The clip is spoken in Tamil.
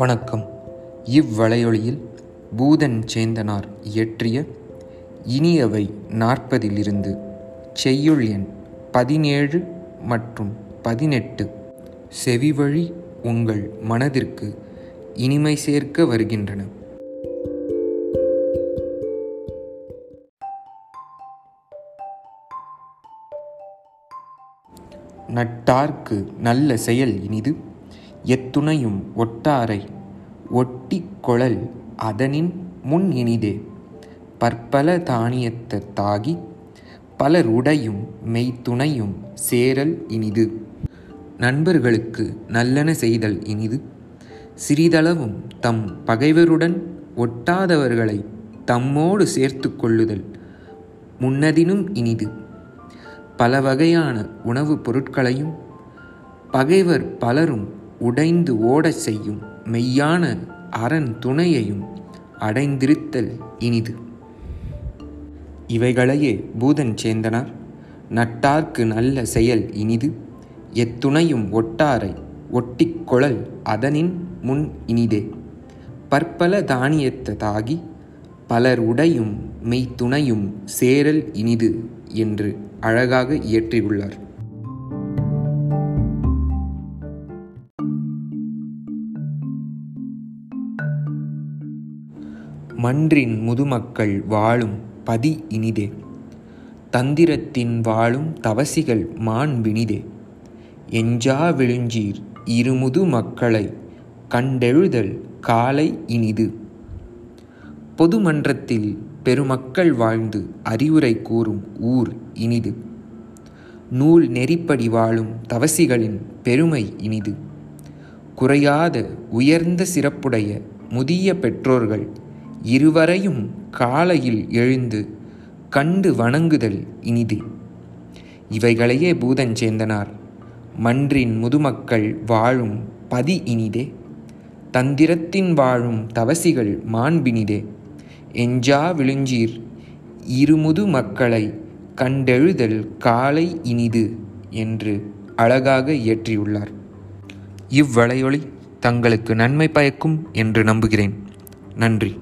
வணக்கம். இவ்வளையொலியில் பூதன் சேந்தனார் இயற்றிய இனியவை நாற்பதிலிருந்து செய்யுள் எண் பதினேழு மற்றும் பதினெட்டு. செவிவழி உங்கள் மனதிற்கு இனிமை சேர்க்க வருகின்றன. நட்டார்க்கு நல்ல செயல் இனிது. எத்துணையும் ஒட்டாரை ஒட்டிக் கொழல் அதனின் முன் இனிதே. பற்பல தானியத்த தாகி பலர் உடையும் மெய்த்துணையும் சேரல் இனிது. நண்பர்களுக்கு நல்லன செய்தல் இனிது. சிறிதளவும் தம் பகைவருடன் ஒட்டாதவர்களை தம்மோடு சேர்த்து கொள்ளுதல் முன்னதினும் இனிது. பல வகையான உணவுப் பொருட்களையும் பகைவர் பலரும் உடைந்து ஓடச் செய்யும் மெய்யான அரண் துணையையும் அடைந்திருத்தல் இனிது. இவைகளையே பூதன் சேந்தனார். நட்டார்க்கு நல்ல செயல் இனிது. எத்துணையும் ஒட்டாரை ஒட்டிக்கொழல் அதனின் முன் இனிதே. பற்பல தானியத்த தாகி பலர் உடையும் மெய்த்துணையும் சேரல் இனிது என்று அழகாக இயற்றியுள்ளார். மன்றின் முதுமக்கள் வாழும் பதி இனிதே. தந்திரத்தின் வாழும் தவசிகள் மாண்பினிதே எஞ்சா விழுஞ்சீர் இருமுது மக்களை கண்டெழுதல் காலை இனிது. பொதுமன்றத்தில் பெருமக்கள் வாழ்ந்து அறிவுரை கூறும் ஊர் இனிது. நூல் நெறிப்படி வாழும் தவசிகளின் பெருமை இனிது. குறையாத உயர்ந்த சிறப்புடைய முதிய பெற்றோர்கள் இருவரையும் காலையில் எழுந்து கண்டு வணங்குதல் இனிது. இவைகளையே பூதஞ்சேந்தனார் மன்றின் முதுமக்கள் வாழும் பதி இனிதே. தந்திரத்தின் வாழும் தவசிகள் மாண்பினிதே. எஞ்சா விழுஞ்சீர் இருமுது மக்களை கண்டெழுதல் காலை இனிது என்று அழகாக இயற்றியுள்ளார். இவ்வளையொளி தங்களுக்கு நன்மை பயக்கும் என்று நம்புகிறேன். நன்றி.